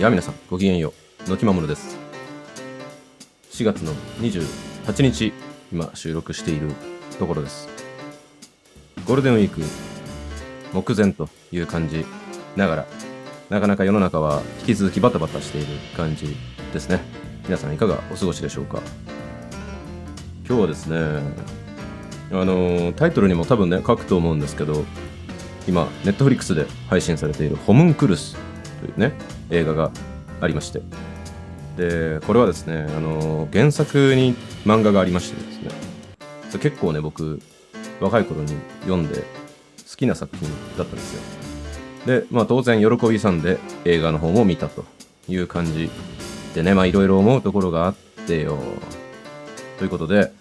やあ皆さんごきげんよう。のきまものです。4月の28日今収録しているところです。ゴールデンウィーク目前という感じながらなかなか世の中は引き続きバタバタしている感じですね。皆さんいかがお過ごしでしょうか？今日はですねあのタイトルにも多分ね書くと思うんですけど今ネットフリックスで配信されている「ホムンクルス」というね映画がありまして。でこれはですねあの原作に漫画がありましてですね。結構ね僕若い頃に読んで好きな作品だったんですよ。でまあ当然喜びさんで映画の方も見たという感じでねまあいろいろ思うところがあってよ。ということで、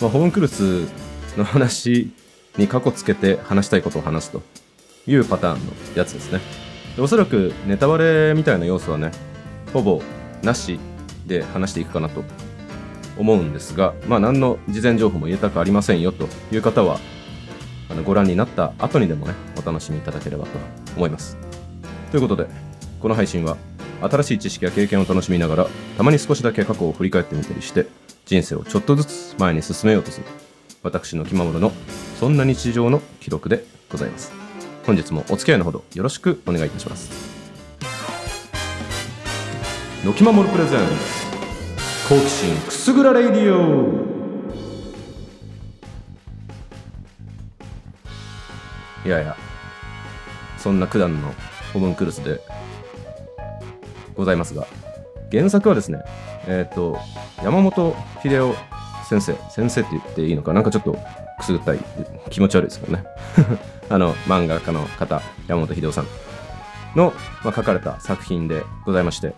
まあ、ホームクルスの話に過去つけて話したいことを話すというパターンのやつですね。おそらくネタバレみたいな要素はねほぼなしで話していくかなと思うんですがまあ何の事前情報も入れたくありませんよという方はあのご覧になった後にでもねお楽しみいただければと思います。ということでこの配信は新しい知識や経験を楽しみながらたまに少しだけ過去を振り返ってみたりして人生をちょっとずつ前に進めようとする私の気まぐれのそんな日常の記録でございます。本日もお付き合いのほどよろしくお願いいたします。のきまもるプレゼンツ。好奇心くすぐらレディオ。いやいやそんな九段のホムンクルスでございますが原作はですねえっ、と山本秀夫先生先生って言っていいのかなんかちょっとくすぐったい気持ち悪いですけどね。あの漫画家の方山本秀夫さんの、まあ、書かれた作品でございまして。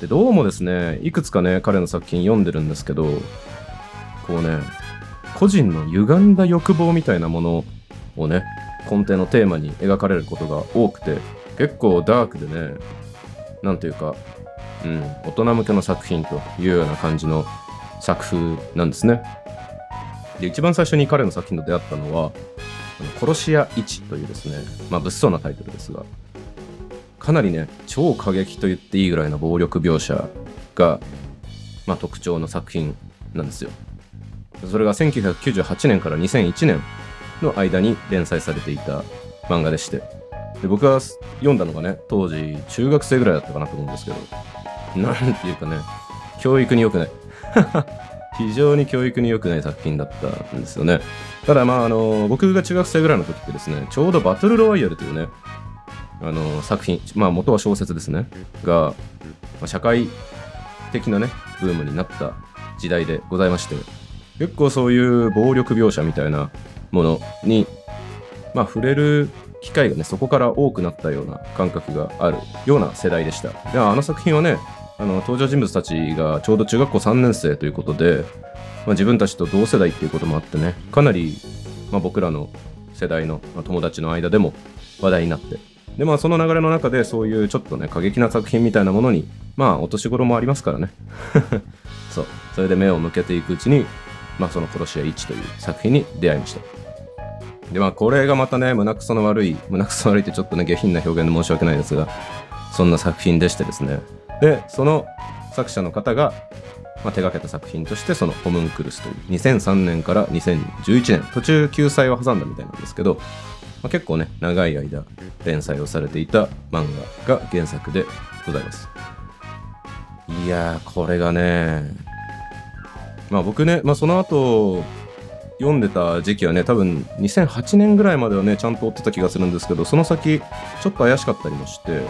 でどうもですねいくつかね彼の作品読んでるんですけどこうね個人の歪んだ欲望みたいなものをね根底のテーマに描かれることが多くて結構ダークでねなんていうか、うん、大人向けの作品というような感じの作風なんですね。で一番最初に彼の作品と出会ったのは「殺し屋1」というですね、まあ、物騒なタイトルですがかなりね超過激と言っていいぐらいの暴力描写が、まあ、特徴の作品なんですよ。それが1998年から2001年の間に連載されていた漫画でしてで僕が読んだのがね当時中学生ぐらいだったかなと思うんですけどなんていうかね教育に良くない。非常に教育に良くない作品だったんですよね。ただまああの僕が中学生ぐらいの時ってですねちょうどバトルロワイヤルというねあの作品まあ元は小説ですね。が、まあ、社会的なねブームになった時代でございまして結構そういう暴力描写みたいなものに、まあ、触れる機会がねそこから多くなったような感覚があるような世代でした。であの作品はねあの登場人物たちがちょうど中学校3年生ということで、まあ、自分たちと同世代っていうこともあってねかなり、まあ、僕らの世代の友達の間でも話題になって。でまあその流れの中でそういうちょっとね過激な作品みたいなものにまあお年頃もありますからね。そう。それで目を向けていくうちにまあその殺し屋1という作品に出会いました。でまあこれがまたね胸くその悪い胸くそ悪いってちょっとね下品な表現で申し訳ないですがそんな作品でしてですねでその作者の方が、まあ、手掛けた作品としてその「ホムンクルス」という2003年から2011年途中救済を挟んだみたいなんですけど、まあ、結構ね長い間連載をされていた漫画が原作でございます。いやーこれがねまあ僕ね、まあ、その後読んでた時期はね多分2008年ぐらいまではねちゃんと追ってた気がするんですけどその先ちょっと怪しかったりもして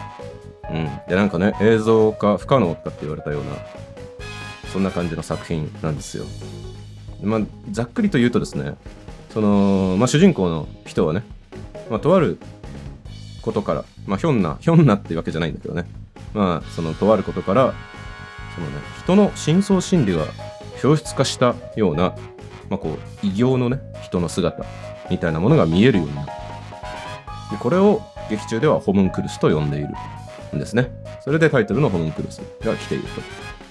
うん。でなんかね映像化不可能かって言われたようなそんな感じの作品なんですよ。まあざっくりと言うとですねその、まあ、主人公の人はね、まあ、とあることから、まあ、ひょんなひょんなっていうわけじゃないんだけどね。まあそのとあることからそのね人の深層心理が表出化したようなまあ、こう異形のね人の姿みたいなものが見えるようになる。でこれを劇中ではホムンクルスと呼んでいる。ですねそれでタイトルのホムンクルスが来ている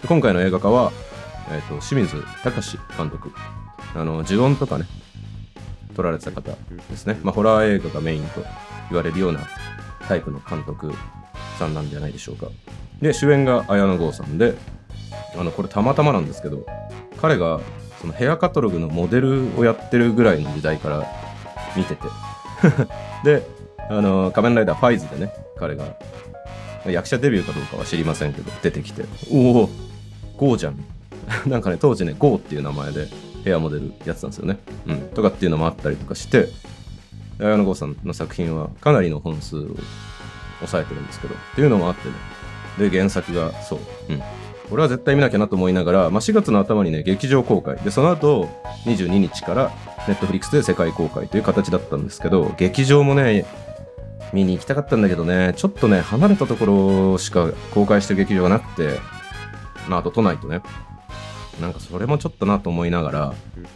と今回の映画化は、えーと、清水隆監督あの呪音とかね撮られてた方ですね、まあ、ホラー映画がメインと言われるようなタイプの監督さんなんじゃないでしょうか。で、主演が綾野剛さんで、あの、これたまたまなんですけど、彼がそのヘアカタログのモデルをやってるぐらいの時代から見てて。で、あの、仮面ライダーファイズでね、彼が、役者デビューかどうかは知りませんけど、出てきて、おお、ゴーじゃん。なんかね、当時ね、ゴーっていう名前でヘアモデルやってたんですよね。うん。とかっていうのもあったりとかして、綾野剛さんの作品はかなりの本数を抑えてるんですけど、っていうのもあってね。で、原作が、そう。うん。俺は絶対見なきゃなと思いながら、まあ、4月の頭にね、劇場公開。で、その後、22日からネットフリックスで世界公開という形だったんですけど、劇場もね、見に行きたかったんだけどね、ちょっとね、離れたところしか公開してる劇場がなくて、まあ、と都内とね、なんかそれもちょっとなと思いながら、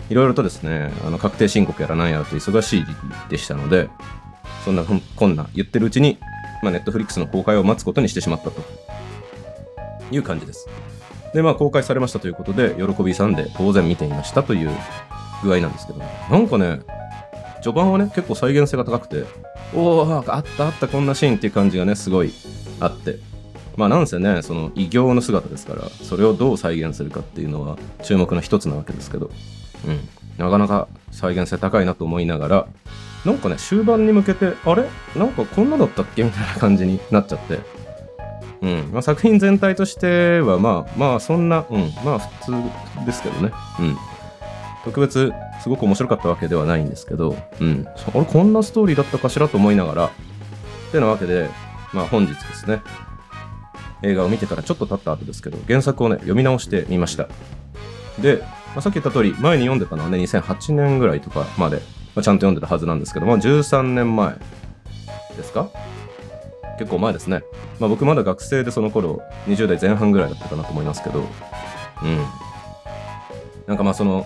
いろいろとですね、あの確定申告やらなんやらと忙しい時期でしたので、そんなこんな言ってるうちに、ま、ネットフリックスの公開を待つことにしてしまったと。いう感じです。で、まあ公開されましたということで、喜びさんで当然見ていましたという具合なんですけど、なんかね、序盤はね、結構再現性が高くて、おお、あったあった、こんなシーンっていう感じがね、すごいあって、まあなんせね、その異形の姿ですから、それをどう再現するかっていうのは注目の一つなわけですけど、うん、なかなか再現性高いなと思いながら、なんかね、終盤に向けて、あれ？なんかこんなだったっけ？みたいな感じになっちゃって、うん。まあ、作品全体としてはまあまあそんな、うん、まあ普通ですけどね、うん、特別すごく面白かったわけではないんですけど、うん、あれこんなストーリーだったかしらと思いながらってなわけで、まあ、本日ですね映画を見てからちょっと経った後ですけど原作をね読み直してみましたで、まあ、さっき言った通り前に読んでたのはね2008年ぐらいとかまで、まあ、ちゃんと読んでたはずなんですけど、まあ、13年前ですか？結構前ですね。まあ僕まだ学生でその頃20代前半ぐらいだったかなと思いますけど、うん。なんかまあその、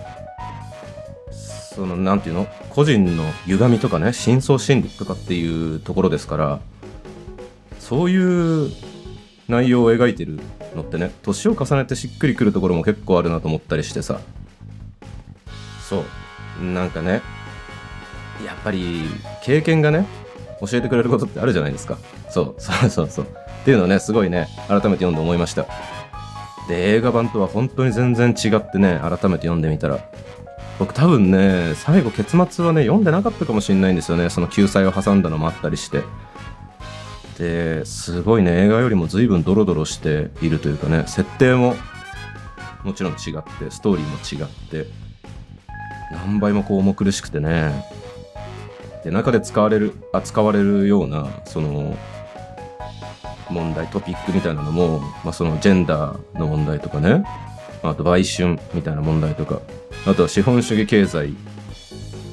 そのなんていうの？個人の歪みとかね、深層心理とかっていうところですから、そういう内容を描いてるのってね、年を重ねてしっくりくるところも結構あるなと思ったりしてさ。そう。なんかね、やっぱり経験がね、教えてくれることってあるじゃないですか。そう、そうそうそう。っていうのをね、すごいね、改めて読んで思いました。で、映画版とは本当に全然違ってね、改めて読んでみたら、僕多分ね、最後結末はね、読んでなかったかもしれないんですよね。その救済を挟んだのもあったりして。で、すごいね、映画よりも随分ドロドロしているというかね、設定ももちろん違って、ストーリーも違って、何倍もこう重苦しくてね、で中で使われる扱われるようなその問題トピックみたいなのも、まあ、そのジェンダーの問題とかね。あと売春みたいな問題とか。あとは資本主義経済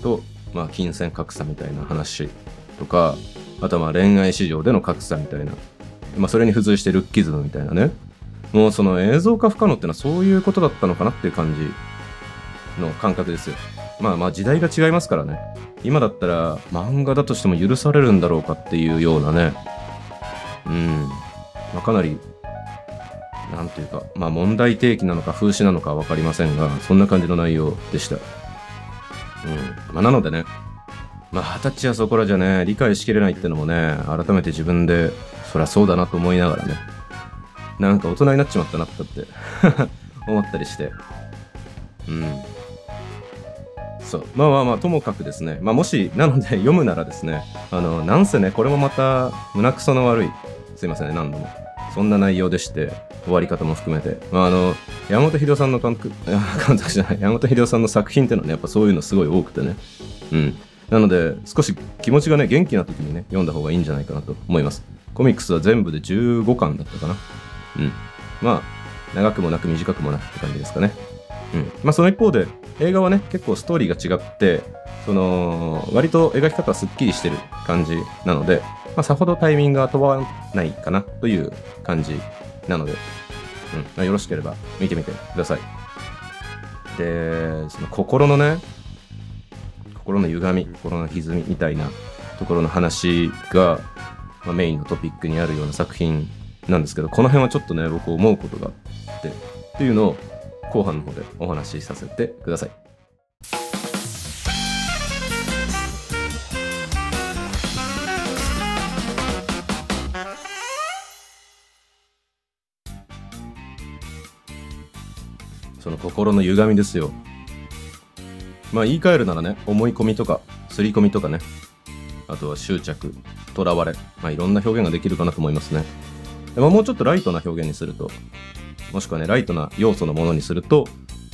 と、まあ、金銭格差みたいな話とかあとはまあ恋愛市場での格差みたいな、まあ、それに付随してルッキズムみたいなね。もうその映像化不可能ってのはそういうことだったのかなっていう感じの感覚ですよ。まあまあ時代が違いますからね。今だったら漫画だとしても許されるんだろうかっていうようなね、うん、まあ、かなり、なんていうか、まあ問題提起なのか風刺なのか分かりませんが、そんな感じの内容でした。うん。まあ、なのでね、まあ二十歳はそこらじゃね、理解しきれないってのもね、改めて自分で、そりゃそうだなと思いながらね、なんか大人になっちまったなって 思ったりして、うん。そうまあまあまあともかくですね、まあ、もしなので読むならですねあのなんせねこれもまた胸くその悪いすいませんね何度もそんな内容でして終わり方も含めて、まあ、あの山本秀夫さんの監督監督じゃない。山本秀夫さんの作品っていうのはねやっぱそういうのすごい多くてね。うん。なので少し気持ちがね元気な時にね読んだ方がいいんじゃないかなと思います。コミックスは全部で15巻だったかな。うん。まあ長くもなく短くもなくって感じですかね。うん。まあその一方で映画はね結構ストーリーが違ってその割と描き方はすっきりしてる感じなので、まあ、さほどタイミングが問わないかなという感じなので、うん。ま、よろしければ見てみてください。でその心のね心の歪み心の歪みみたいなところの話が、まあ、メインのトピックにあるような作品なんですけどこの辺はちょっとね僕思うことがあってっていうのを後半の方でお話しさせてください。その心の歪みですよ。まあ言い換えるならね、思い込みとか、刷り込みとかね、あとは執着、とらわれ、まあいろんな表現ができるかなと思いますね。でももうちょっとライトな表現にすると、もしくはね、ライトな要素のものにすると、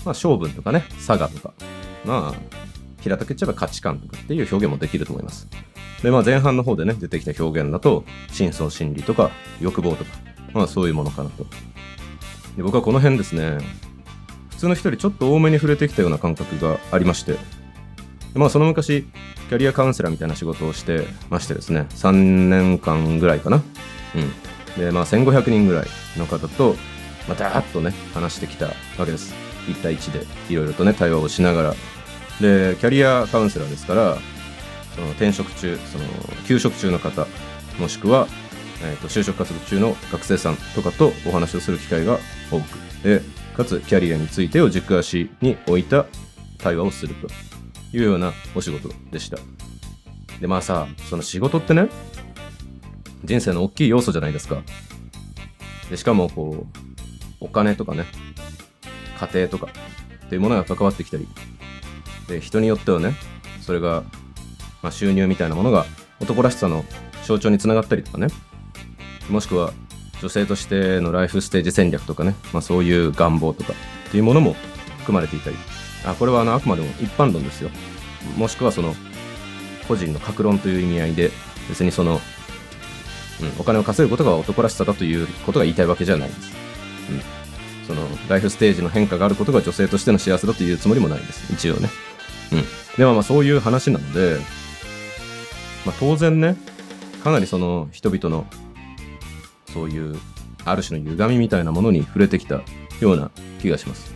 まあ性分とかね、差がとか、まあ、平たく言っちゃえば価値観とかっていう表現もできると思います。で、まあ前半の方でね、出てきた表現だと、深層心理とか欲望とか、まあそういうものかなと。で僕はこの辺ですね、通の人よりちょっと多めに触れてきたような感覚がありまして、まあその昔、キャリアカウンセラーみたいな仕事をしてましてですね、3年間ぐらいかな。うん。で、まあ1500人ぐらいの方と、またーっとね、話してきたわけです。1対1でいろいろとね、対話をしながら。で、キャリアカウンセラーですから、その転職中、その休職中の方、もしくは、えーと、就職活動中の学生さんとかとお話をする機会が多くでかつキャリアについてを軸足に置いた対話をするというようなお仕事でした。でまあさその仕事ってね人生の大きい要素じゃないですか。でしかもこうお金とかね家庭とかっていうものが関わってきたりで人によってはねそれが、まあ、収入みたいなものが男らしさの象徴につながったりとかねもしくは女性としてのライフステージ戦略とかね、まあ、そういう願望とかっていうものも含まれていたり。あこれはあのあくまでも一般論ですよ。もしくはその個人の格論という意味合いで別にその、うん、お金を稼ぐことが男らしさだということが言いたいわけじゃないです、うん、そのライフステージの変化があることが女性としての幸せだというつもりもないです。一応ね。うん。でもまあそういう話なので、まあ、当然ねかなりその人々のそういうある種の歪みみたいなものに触れてきたような気がします。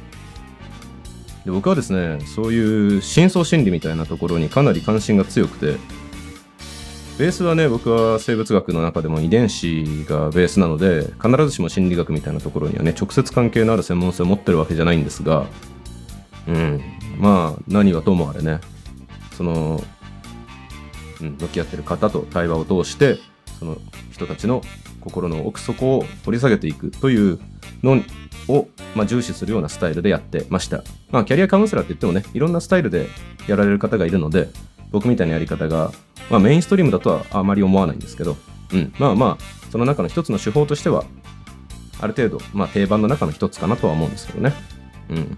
で僕はですね、そういう深層心理みたいなところにかなり関心が強くて、ベースはね、僕は生物学の中でも遺伝子がベースなので、必ずしも心理学みたいなところにはね、直接関係のある専門性を持ってるわけじゃないんですが、うん、まあ、何はともあれね、その、うん、向き合ってる方と対話を通して、その人たちの心の奥底を掘り下げていくというのを、まあ、重視するようなスタイルでやってました。まあ、キャリアカウンセラーって言ってもね、いろんなスタイルでやられる方がいるので、僕みたいなやり方が、まあ、メインストリームだとはあまり思わないんですけど、うん、まあまあ、その中の一つの手法としては、ある程度、まあ、定番の中の一つかなとは思うんですけどね。うん。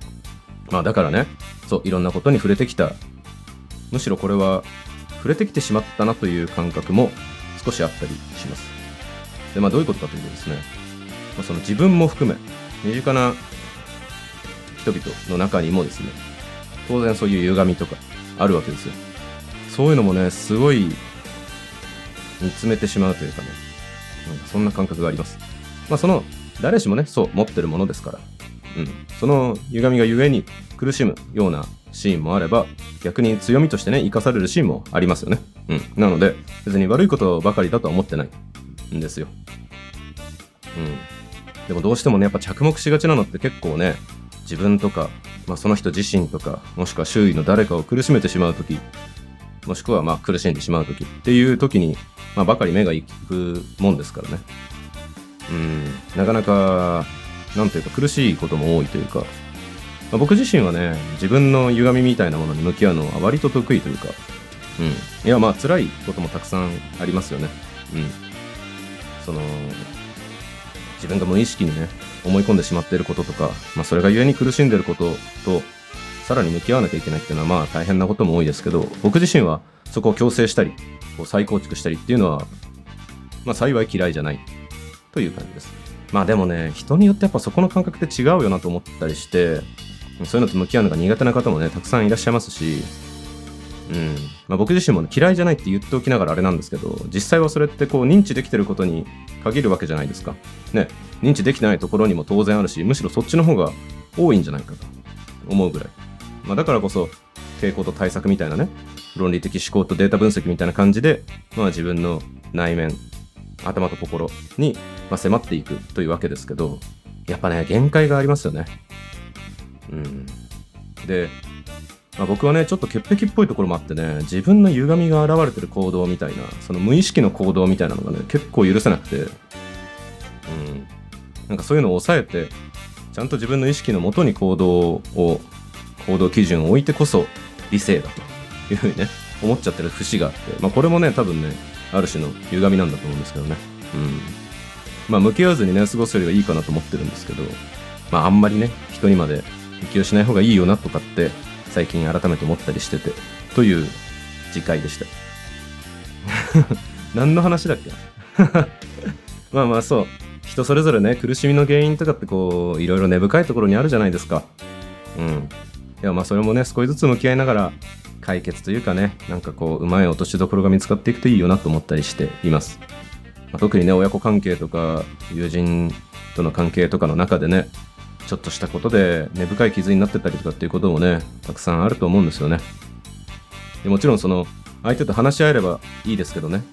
まあ、だからね、そう、いろんなことに触れてきた。むしろこれは、触れてきてしまったなという感覚も少しあったりします。で、まあ、どういうことかというとですね、まあ、その自分も含め、身近な人々の中にもですね、当然そういう歪みとかあるわけですよ。そういうのもね、すごい見つめてしまうというかね、なんかそんな感覚があります。まあ、その、誰しもね、そう、持ってるものですから、うん、その歪みがゆえに苦しむようなシーンもあれば、逆に強みとしてね、生かされるシーンもありますよね。うん。なので、別に悪いことばかりだとは思ってないんですよ。うん。でもどうしてもね、やっぱ着目しがちなのって結構ね、自分とか、まあ、その人自身とか、もしくは周囲の誰かを苦しめてしまうとき、もしくはまあ苦しんでしまうときっていうときに、まあ、ばかり目が行くもんですからね。うん、なかなか、なんというか苦しいことも多いというか、まあ、僕自身はね、自分の歪みみたいなものに向き合うのは割と得意というか、うん。いや、まあ辛いこともたくさんありますよね。うん。その、自分が無意識にね、思い込んでしまっていることとか、まあそれが故に苦しんでいることと、さらに向き合わなきゃいけないっていうのはまあ大変なことも多いですけど、僕自身はそこを強制したり、こう再構築したりっていうのは、まあ幸い嫌いじゃないという感じです。まあでもね、人によってやっぱそこの感覚って違うよなと思ったりして、そういうのと向き合うのが苦手な方もね、たくさんいらっしゃいますし、うんまあ、僕自身も、嫌いじゃないって言っておきながらあれなんですけど実際はそれってこう認知できてることに限るわけじゃないですか。ね認知できてないところにも当然あるしむしろそっちの方が多いんじゃないかと思うぐらい。まあ、だからこそ傾向と対策みたいなね論理的思考とデータ分析みたいな感じで、まあ、自分の内面頭と心に、ま迫っていくというわけですけどやっぱね限界がありますよね。うん、でまあ、僕はねちょっと潔癖っぽいところもあってね自分の歪みが現れてる行動みたいなその無意識の行動みたいなのがね結構許せなくてうんなんかそういうのを抑えてちゃんと自分の意識のもとに行動を、行動基準を置いてこそ理性だというふうにね、思っちゃってる節があって、まあこれもね、多分ね、ある種の歪みなんだと思うんですけどね。うん。まあ向き合わずにね、過ごすよりはいいかなと思ってるんですけど、まああんまりね、人にまで適応しない方がいいよなとかって最近改めて思ったりしてて、という次回でした。何の話だっけ？まあまあそう。人それぞれね、苦しみの原因とかってこう、いろいろ根深いところにあるじゃないですか。うん。いやまあそれもね、少しずつ向き合いながら解決というかね、なんかこう、うまい落としどころが見つかっていくといいよなと思ったりしています。まあ、特にね、親子関係とか、友人との関係とかの中でね、ちょっとしたことで根深い傷になってたりとかっていうこともね、たくさんあると思うんですよね。でもちろんその、相手と話し合えればいいですけどね、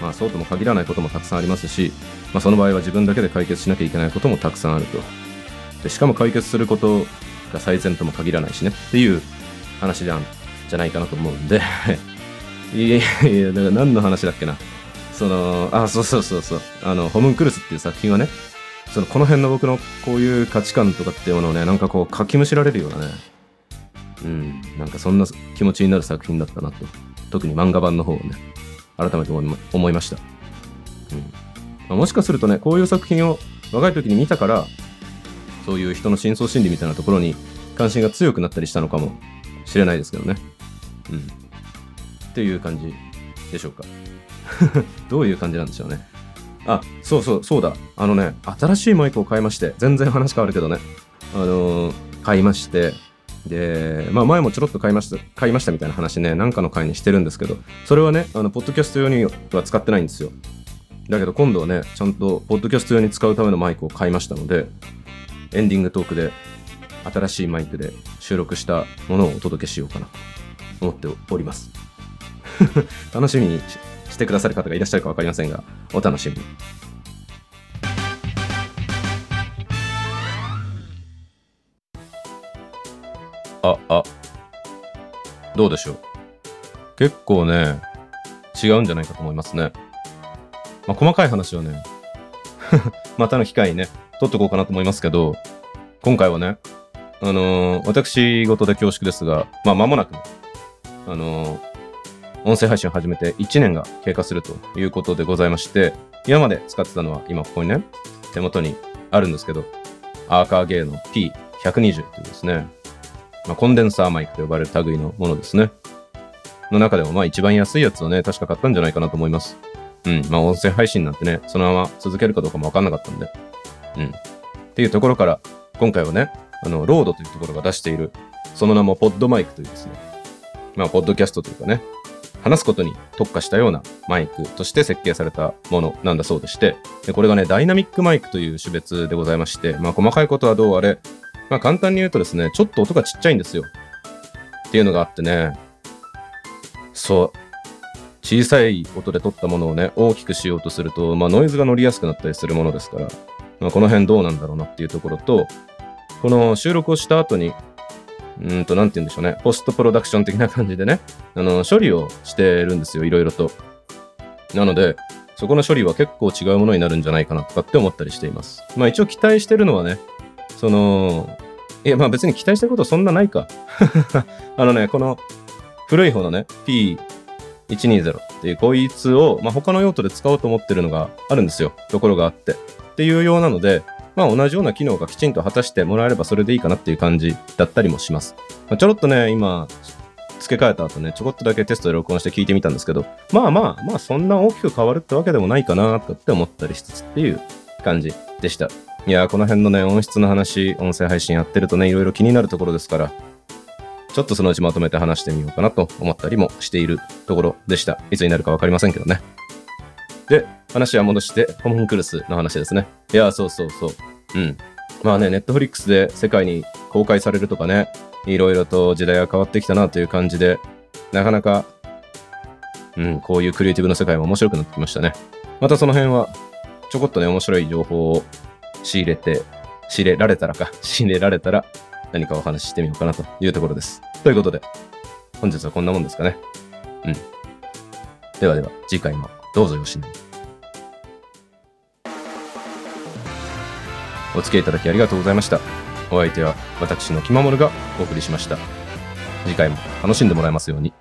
まあそうとも限らないこともたくさんありますし、まあその場合は自分だけで解決しなきゃいけないこともたくさんあると。でしかも解決することが最善とも限らないしねっていう話じゃん、じゃないかなと思うんで いやいやいや、だから何の話だっけな。その、あ、そうそうそうそう。あの、ホムンクルスっていう作品はね、そのこの辺の僕のこういう価値観とかっていうものをね、なんかこうかきむしられるようなね、うん、なんかそんな気持ちになる作品だったなと。特に漫画版の方をね、改めて思いました。うんまあ、もしかするとね、こういう作品を若い時に見たから、そういう人の深層心理みたいなところに関心が強くなったりしたのかもしれないですけどね。うん。っていう感じでしょうか。どういう感じなんでしょうね。あ、そうそう、そうだ。あのね、新しいマイクを買いまして、全然話変わるけどね。あのー、買いまして、で、まあ前もちょろっと買いました、買いましたみたいな話ね、なんかの回にしてるんですけど、それはね、あの、ポッドキャスト用には使ってないんですよ。だけど今度はね、ちゃんとポッドキャスト用に使うためのマイクを買いましたので、エンディングトークで新しいマイクで収録したものをお届けしようかなと思っております。楽しみにしてくださる方がいらっしゃるか分かりませんが、お楽しみに。あ、あ、どうでしょう。結構ね、違うんじゃないかと思いますね。まあ、細かい話はね、またの機会にね、取っとこうかなと思いますけど、今回はね、あのー、私事で恐縮ですが、まあ、間もなく、あのー、音声配信を始めて1年が経過するということでございまして、今まで使ってたのは今ここにね、手元にあるんですけど、アーカーゲーの P120 というですね、まあ、コンデンサーマイクと呼ばれる類のものですね。の中でもまあ一番安いやつをね、確か買ったんじゃないかなと思います。うん。まあ音声配信なんてね、そのまま続けるかどうかもわかんなかったんで。うん。っていうところから、今回はね、あの、ロードというところが出している、その名もポッドマイクというですね、まあ、ポッドキャストというかね、話すことに特化したようなマイクとして設計されたものなんだそうでして、でこれがね、ダイナミックマイクという種別でございまして、まあ、細かいことはどうあれ、まあ簡単に言うとですね、ちょっと音がちっちゃいんですよ。っていうのがあってね、そう、小さい音で撮ったものをね、大きくしようとすると、まあノイズが乗りやすくなったりするものですから、まあこの辺どうなんだろうなっていうところと、この収録をした後に、うんと、なんて言うんでしょうね、ポストプロダクション的な感じでね、あの、処理をしてるんですよ、いろいろと。なので、そこの処理は結構違うものになるんじゃないかなとかって思ったりしています。まあ一応期待してるのはね、その、いや、まあ別に期待したことそんなないか。あのね、この古い方のね、P120 っていうこいつを、まあ、他の用途で使おうと思ってるのがあるんですよ。ところがあって。っていうようなので、まあ同じような機能がきちんと果たしてもらえればそれでいいかなっていう感じだったりもします。まあ、ちょろっとね、今、付け替えた後ね、ちょこっとだけテストで録音して聞いてみたんですけど、まあまあ、まあそんな大きく変わるってわけでもないかなとって思ったりしつつっていう感じでした。いや、この辺のね、音質の話、音声配信やってるとね、いろいろ気になるところですから、ちょっとそのうちまとめて話してみようかなと思ったりもしているところでした。いつになるかわかりませんけどね。で、話は戻して、コモンクルスの話ですね。いや、そうそうそう。うん。まあね、ネットフリックスで世界に公開されるとかね、いろいろと時代が変わってきたなという感じで、なかなか、うん、こういうクリエイティブの世界も面白くなってきましたね。またその辺は、ちょこっとね、面白い情報を仕入れて、仕入れられたらか、仕入れられたら何かお話ししてみようかなというところです。ということで、本日はこんなもんですかね。うん。ではでは、次回もどうぞよしに。お付き合いいただきありがとうございました。お相手は私の気まもるがお送りしました。次回も楽しんでもらえますように。